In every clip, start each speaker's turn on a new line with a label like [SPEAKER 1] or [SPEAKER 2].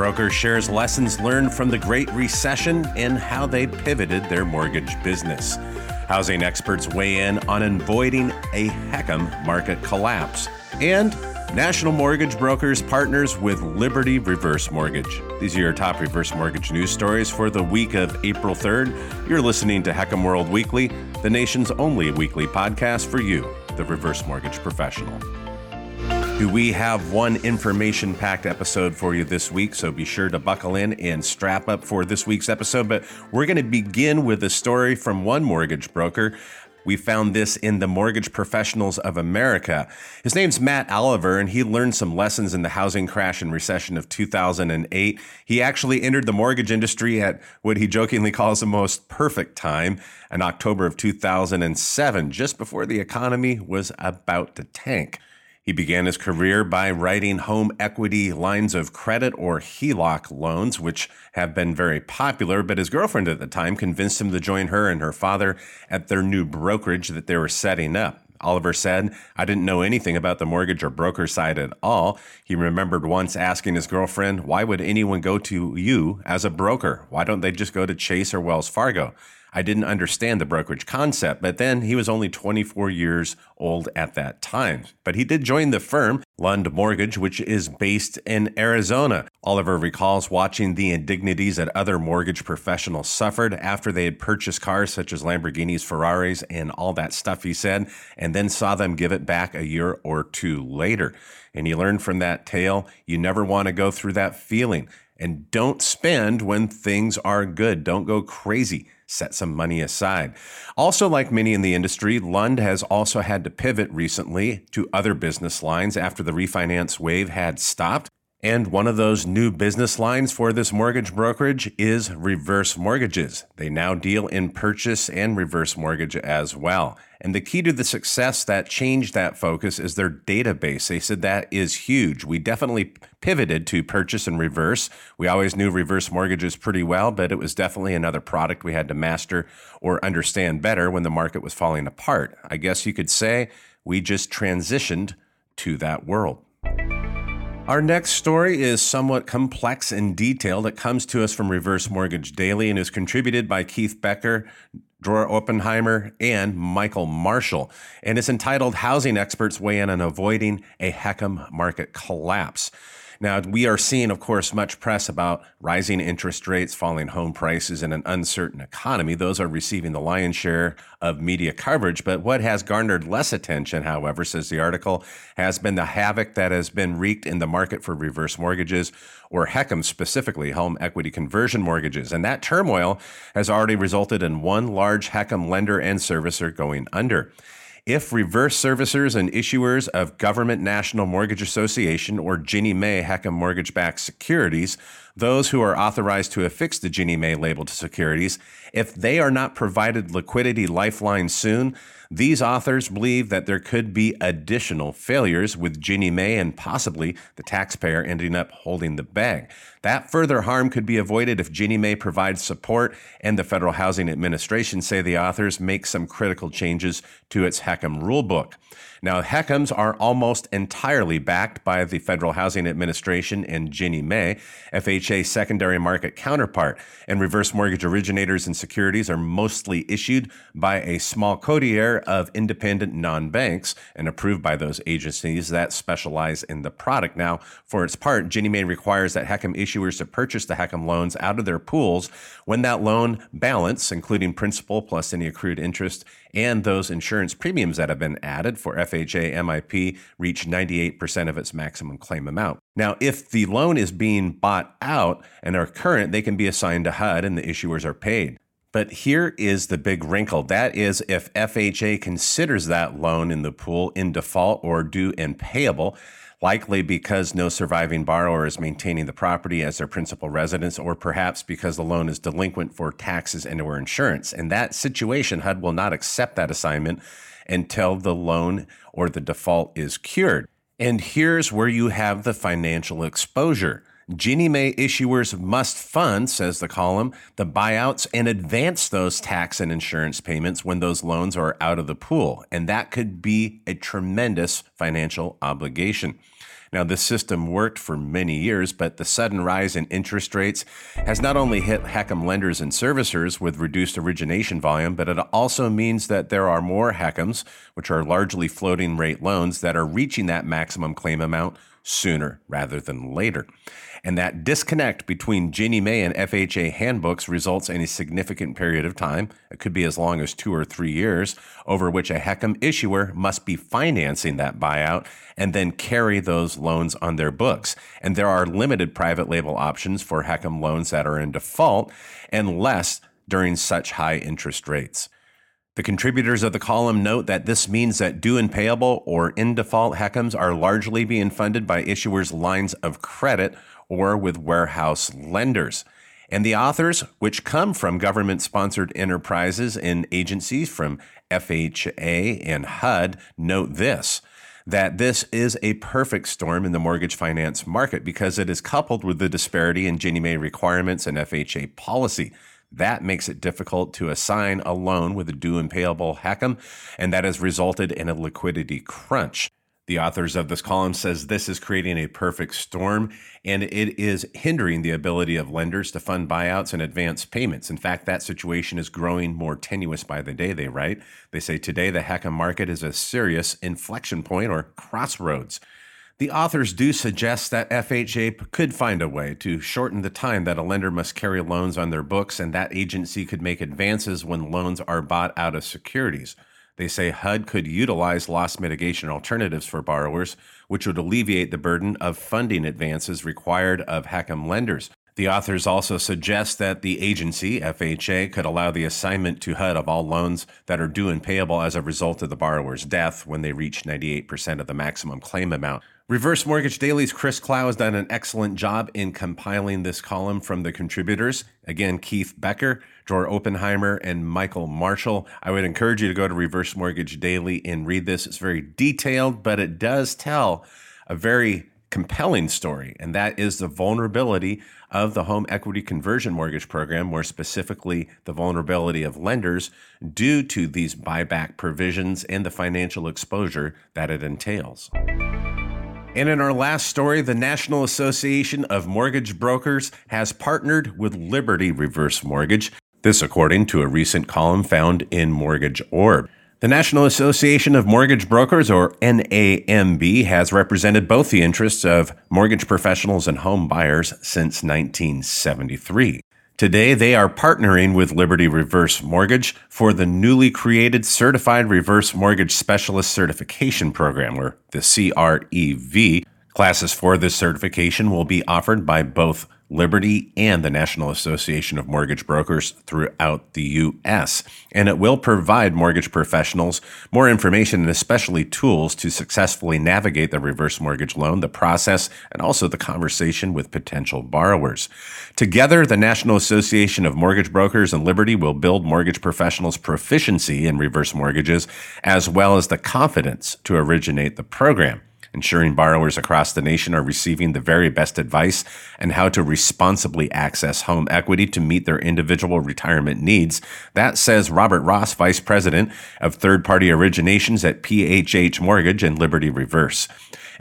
[SPEAKER 1] Broker shares lessons learned from the Great Recession and how they pivoted their mortgage business. Housing experts weigh in on avoiding a HECM market collapse. And National Mortgage Brokers partners with Liberty Reverse Mortgage. These are your top reverse mortgage news stories for the week of April 3rd. You're listening to HECM World Weekly, the nation's only weekly podcast for you, the reverse mortgage professional. Do we have one information packed episode for you this week? So be sure to buckle in and strap up for this week's episode. But we're going to begin with a story from one mortgage broker. We found this in the Mortgage Professionals of America. His name's Matt Oliver, and he learned some lessons in the housing crash and recession of 2008. He actually entered the mortgage industry at what he jokingly calls the most perfect time in October of 2007, just before the economy was about to tank. He began his career by writing home equity lines of credit or HELOC loans, which have been very popular. But his girlfriend at the time convinced him to join her and her father at their new brokerage that they were setting up. Oliver said, I didn't know anything about the mortgage or broker side at all. He remembered once asking his girlfriend, Why would anyone go to you as a broker? Why don't they just go to Chase or Wells Fargo? I didn't understand the brokerage concept, but then he was only 24 years old at that time. But he did join the firm, Lund Mortgage, which is based in Arizona. Oliver recalls watching the indignities that other mortgage professionals suffered after they had purchased cars such as Lamborghinis, Ferraris, and all that stuff, he said, and then saw them give it back a year or two later. And he learned from that tale you never want to go through that feeling. And don't spend when things are good. Don't go crazy set some money aside. Also, like many in the industry, Lund has also had to pivot recently to other business lines after the refinance wave had stopped. And one of those new business lines for this mortgage brokerage is reverse mortgages. They now deal in purchase and reverse mortgage as well. And the key to the success that changed that focus is their database. They said that is huge. We definitely pivoted to purchase and reverse. We always knew reverse mortgages pretty well, but it was definitely another product we had to master or understand better when the market was falling apart. I guess you could say we just transitioned to that world. Our next story is somewhat complex and detailed. It comes to us from Reverse Mortgage Daily and is contributed by Keith Becker, Dror Oppenheimer, and Michael Marshall, and is entitled Housing Experts Weigh In on Avoiding a HECM Market Collapse. Now, we are seeing, of course, much press about rising interest rates, falling home prices, and an uncertain economy. Those are receiving the lion's share of media coverage. But what has garnered less attention, however, says the article, has been the havoc that has been wreaked in the market for reverse mortgages, or HECM specifically, home equity conversion mortgages. And that turmoil has already resulted in one large HECM lender and servicer going under. If reverse servicers and issuers of Government National Mortgage Association or Ginnie Mae HECM mortgage backed securities, those who are authorized to affix the Ginnie Mae labeled securities, if they are not provided liquidity lifeline soon, these authors believe that there could be additional failures with Ginnie Mae and possibly the taxpayer ending up holding the bag. That further harm could be avoided if Ginnie Mae provides support and the Federal Housing Administration, say the authors, make some critical changes to its HECM rulebook. Now, HECMs are almost entirely backed by the Federal Housing Administration and Ginnie Mae, FHA's secondary market counterpart, and reverse mortgage originators and securities are mostly issued by a small of independent non banks and approved by those agencies that specialize in the product. Now, for its part, Ginnie Mae requires that HECM issuers to purchase the HECM loans out of their pools when that loan balance, including principal plus any accrued interest, and those insurance premiums that have been added for FHA MIP reach 98% of its maximum claim amount. Now, if the loan is being bought out and are current, they can be assigned to HUD and the issuers are paid. But here is the big wrinkle. That is, if FHA considers that loan in the pool in default or due and payable, likely because no surviving borrower is maintaining the property as their principal residence, or perhaps because the loan is delinquent for taxes and or insurance. In that situation, HUD will not accept that assignment until the loan or the default is cured. And here's where you have the financial exposure. Ginnie Mae issuers must fund, says the column, the buyouts and advance those tax and insurance payments when those loans are out of the pool. And that could be a tremendous financial obligation. Now, this system worked for many years, but the sudden rise in interest rates has not only hit HECM lenders and servicers with reduced origination volume, but it also means that there are more HECMs, which are largely floating rate loans, that are reaching that maximum claim amount sooner rather than later. And that disconnect between Ginnie Mae and FHA handbooks results in a significant period of time, it could be as long as two or three years, over which a HECM issuer must be financing that buyout and then carry those loans on their books. And there are limited private label options for HECM loans that are in default and less during such high interest rates. The contributors of the column note that this means that due and payable or in default HECMs are largely being funded by issuers' lines of credit or with warehouse lenders. And the authors, which come from government sponsored enterprises and agencies from FHA and HUD, note this that this is a perfect storm in the mortgage finance market because it is coupled with the disparity in Ginnie Mae requirements and FHA policy. That makes it difficult to assign a loan with a due and payable HECM, and that has resulted in a liquidity crunch. The authors of this column says this is creating a perfect storm and it is hindering the ability of lenders to fund buyouts and advance payments. In fact, that situation is growing more tenuous by the day, they write. They say today the HECM market is a serious inflection point or crossroads. The authors do suggest that FHA could find a way to shorten the time that a lender must carry loans on their books, and that agency could make advances when loans are bought out of securities. They say HUD could utilize loss mitigation alternatives for borrowers, which would alleviate the burden of funding advances required of HECM lenders. The authors also suggest that the agency, FHA, could allow the assignment to HUD of all loans that are due and payable as a result of the borrower's death when they reach 98% of the maximum claim amount. Reverse Mortgage Daily's Chris Clow has done an excellent job in compiling this column from the contributors. Again, Keith Becker, Dror Oppenheimer, and Michael Marshall. I would encourage you to go to Reverse Mortgage Daily and read this. It's very detailed, but it does tell a very compelling story, and that is the vulnerability of the home equity conversion mortgage program, more specifically, the vulnerability of lenders due to these buyback provisions and the financial exposure that it entails. And in our last story, the National Association of Mortgage Brokers has partnered with Liberty Reverse Mortgage. This, according to a recent column found in Mortgage Orb. The National Association of Mortgage Brokers, or NAMB, has represented both the interests of mortgage professionals and home buyers since 1973. Today, they are partnering with Liberty Reverse Mortgage for the newly created Certified Reverse Mortgage Specialist Certification Program, or the CREV. Classes for this certification will be offered by both Liberty, and the National Association of Mortgage Brokers throughout the U.S. And it will provide mortgage professionals more information and especially tools to successfully navigate the reverse mortgage loan, the process, and also the conversation with potential borrowers. Together, the National Association of Mortgage Brokers and Liberty will build mortgage professionals' proficiency in reverse mortgages as well as the confidence to originate the program ensuring borrowers across the nation are receiving the very best advice and how to responsibly access home equity to meet their individual retirement needs. That says Robert Ross, Vice President of Third Party Originations at PHH Mortgage and Liberty Reverse.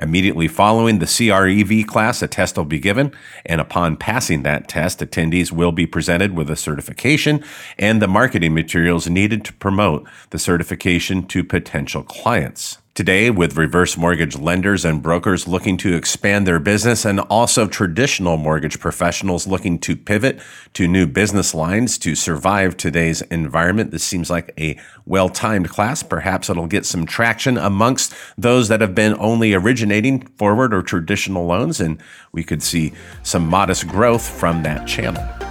[SPEAKER 1] Immediately following the CREV class, a test will be given, and upon passing that test, attendees will be presented with a certification and the marketing materials needed to promote the certification to potential clients. Today, with reverse mortgage lenders and brokers looking to expand their business, and also traditional mortgage professionals looking to pivot to new business lines to survive today's environment, this seems like a well timed class. Perhaps it'll get some traction amongst those that have been only originating forward or traditional loans, and we could see some modest growth from that channel.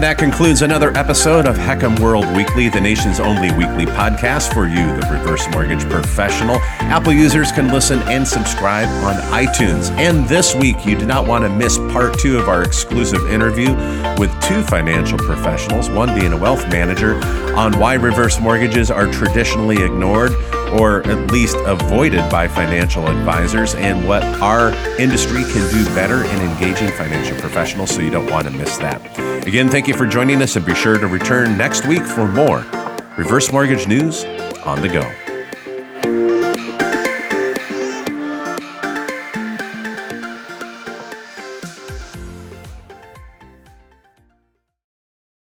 [SPEAKER 1] And that concludes another episode of HECM World Weekly, the nation's only weekly podcast for you, the reverse mortgage professional. Apple users can listen and subscribe on iTunes. And this week, you do not want to miss part two of our exclusive interview with two financial professionals, one being a wealth manager, on why reverse mortgages are traditionally ignored or at least avoided by financial advisors, and what our industry can do better in engaging financial professionals. So you don't want to miss that. Again, thank you for joining us, and be sure to return next week for more reverse mortgage news on the go.